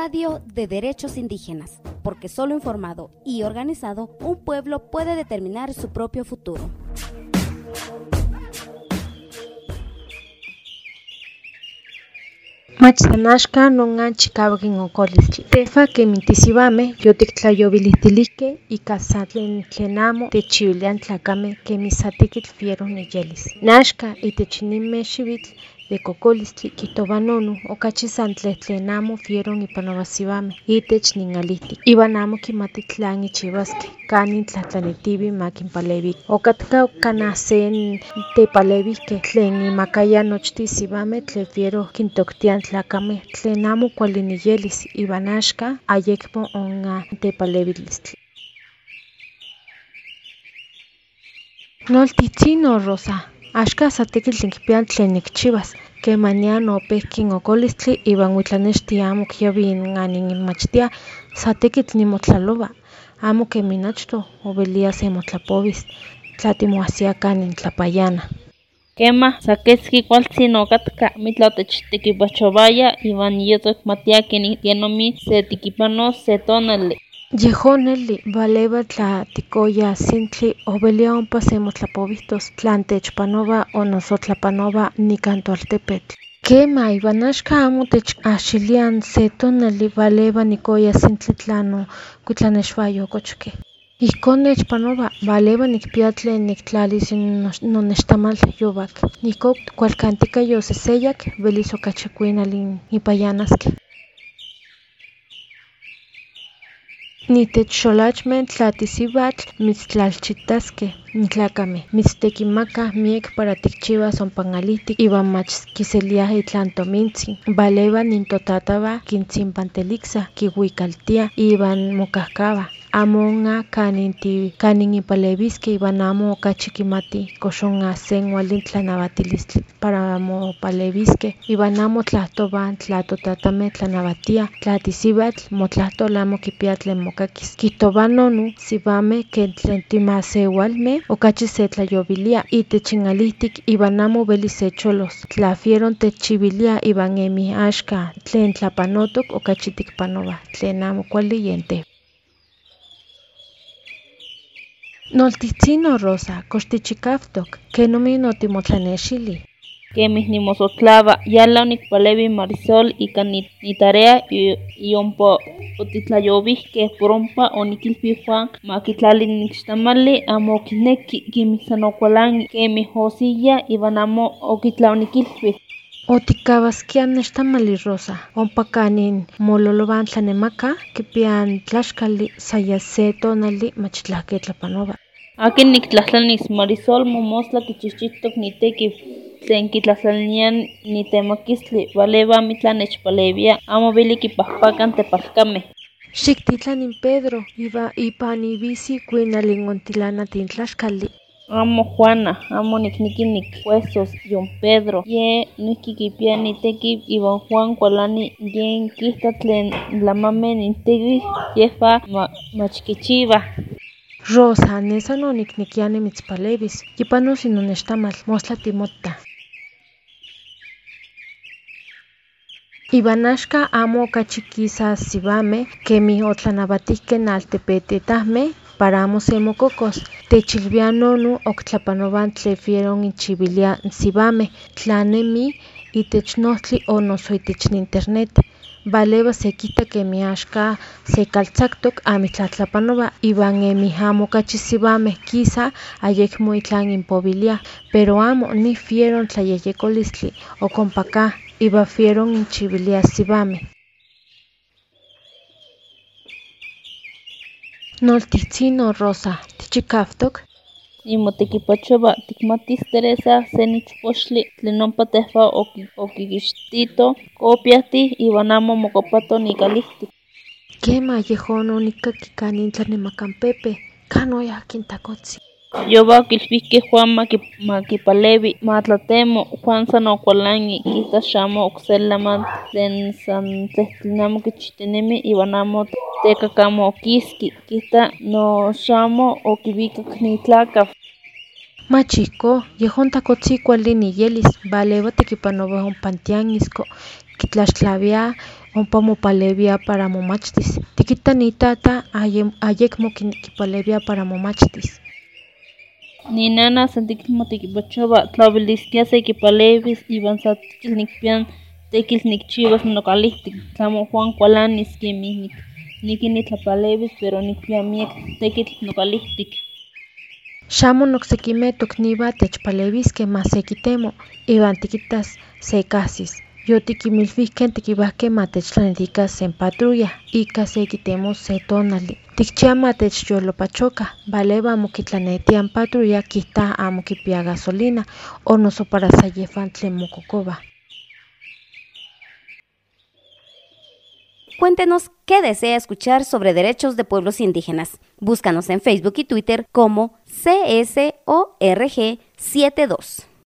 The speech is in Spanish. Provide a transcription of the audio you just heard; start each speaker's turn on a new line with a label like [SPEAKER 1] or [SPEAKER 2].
[SPEAKER 1] Radio de Derechos Indígenas, porque solo informado y organizado un pueblo puede determinar su propio futuro.
[SPEAKER 2] Machsanashka nonanchi kawkin okolistli. Tefa kemintisibame yotiktlayovilihtilihkeh ika san tlen tlen amo techchiuiliah tlakameh kemi sa tekitl fiero niyelis. Naxka itech ninmeh xiwitl de kokolistli kihtowa nonu okachi san tlen amo fiero ipanowa siwameh itech ninalihtik iwan amo kimati tlan kichiwaskeh kanin tlahtlanitiwih ma kinpalewiki. Okatka kanah se tepalewihkeh tlen inmakayah nochtin siwameh tlen fiero kintoktiah tlakameh tlen amo kuali niyelis iwan axka ayekmo onkah tepalewilistli. Noltihtzin no Rosa, tekitl nikpia tlen nikchiwas kemanian opehki n okolistli iwan witlanexti amo kiawi aninmachtia sa tekitl nimotlalowa amo kemi achtoh owelia semotlapowis tla timoahsia kanin tlapayana.
[SPEAKER 3] Kemah sa keski kualtzin okatka amitla otechtekipachowaya iwan yotza okmatia kenomi setekipanos se tonali.
[SPEAKER 2] Yehon neli, walewa tla tikoya sintli owelia ompa semotlapowihtos tlan techpanowa o noso tlapanowa nikan toaltepetl. Kema, iwan axka amo techahxilia se tonali walewa nikoya sintli tlano kuitlanexwayokochkeh. Ihkon nechpanowa, walewa nikpia tlen niktlalis nonextamal yowak, ihkon kualkantika yoseseyak welis okachi kuinali nipayanaskeh. Nitech xolachmeh tla tisiwatl mitztlalchitaskeh n tlakameh, mitztekimakah miek para tikchiwas ompa nalihtik iwan mach kiseliah itlah tomintzin, walewa nintotatawan kintzinpanteliksah kiwikaltiah iwan mokahkawah, amo ongah kanin ti kanin inpalewiskeh iwan amo okachi kimatih kox ongah se kuali tlanawatilistli para amo tlahtowah tla totatameh tlanawatiah tla tisiwatl motlahtol amo kipia tlen mokakis, nonu siwameh ken tlen timasewalmeh okachi setlayowilia itech inalihtik iwan amo welis secholos, tla fiero techchiwilia iwan kemih axka tlen tlapanotok okachi tikpanowah, tlen amo kuali tehwan. Noltihtzin no Rosa, kox tichikawtok, kenomin otimotlanexilih.
[SPEAKER 3] Kemih nimosotlawa, yala onikpalewi Marisol ika nitarea y ompa otitlayowihkeh por ompa onikilpih Juan ma kitlali nixtamali amo okineki kemih san okualani kemih osiya iwan amo okitlah
[SPEAKER 2] Otikawaskia nextamali Rosa, ompa kanin mololowan tlanemakah kipiah n tlaxkali san ya se tonali mach tlahki tlapanowa.
[SPEAKER 3] Akin niktlahtlanis Marisol momostla kichihchitok nitekiw tlen kitlahtlalia nitemawistli walewa amitlah nechpalewia amo weli kipahpaka n tepalkameh.
[SPEAKER 2] Xiktitlan in Pedro iwan ipan iwisis kuinali ontilanati n tlaxkali.
[SPEAKER 3] Amo Juana, amo nikneki nikkuesos yon Pedro, ye noihki kipia itekiw iwan Juan kualani yen kita tlen lamameh nintewih yehwan mach kichiwah.
[SPEAKER 2] Rosa, ne san oniknekia nimitzpalewis, yipanos nonextamal, mostla timotah. Iwan axka amo okachi kisah siwameh kemih otlanawatihkeh n altepetitahmeh para amo semokokos, techilwia nonu ok tlapanowa tlen fiero kinchiwilia n siwameh tla nemih itech nohtli o noso itech internet, walewa sekita kemi axka sekaltzaktok amitlah tlapanowa iwan kemih amo okachi siwameh kisah ayekmo itlah kinpowiliah, pero amo neh fiero n tlayehyekoliistli ok ompa kah iwan fiero νολτιτσί νολτρόσα, τις
[SPEAKER 3] καφτόκ; Η μοτέκι πατέμβα, τικμάτιστρεσα, σενιτς ποσλί, λενόμπατεφά οκί, οκίγιστιτο, κόπιατη, η βανάμο μοκοπάτονικαλίτι.
[SPEAKER 2] Και μαλλιεχώνονικα κι κανήντα νεμακάν πέπε, κάνω η ακίντα κοτσί. Takotzin.
[SPEAKER 3] Yowah okilpihkeh Juan makipalewi matlatemo, Juan san okualani kita xamo okse lamantli tlen san tlehtli amo kichihtinemi iwan amo tekah amo okiski, kita no xamo okiwikak itlakau.
[SPEAKER 2] Mach ihkon, yehon takotzin kuali niyelis, walewa tekipanowah ompa n tiankisko, kitlaxtlawiah ompa mopalewia para momachtis. Tikita ni tata ayekmo kipalewia para momachtis.
[SPEAKER 3] Ni nana santikil motekipachowa tlauilistia sekipalewis iwan sa tikil nikpian tekil nikchiwas nokalihtik tlamo Juan kualanis kemi nik nikinnitlapalewis pero nikpia miek tekitl nokalihtik.
[SPEAKER 2] Xamo noksekimeh tokniwah techpalewiskeh ma sekitemo iwan tikitas se kahsis. Yotikimilwihkeh tikiwahkeh ma techtlanetikan sen patrulla ika sekitemos se tonali. Tikchiah ma techyolopachokah, valewa amo kitlanetiah n patrulla kitah amo kipia gasolina o noso para sa yehwan tlen mokokowah.
[SPEAKER 1] Cuéntenos qué desea escuchar sobre derechos de pueblos indígenas. Búscanos en Facebook y Twitter como CSORG72.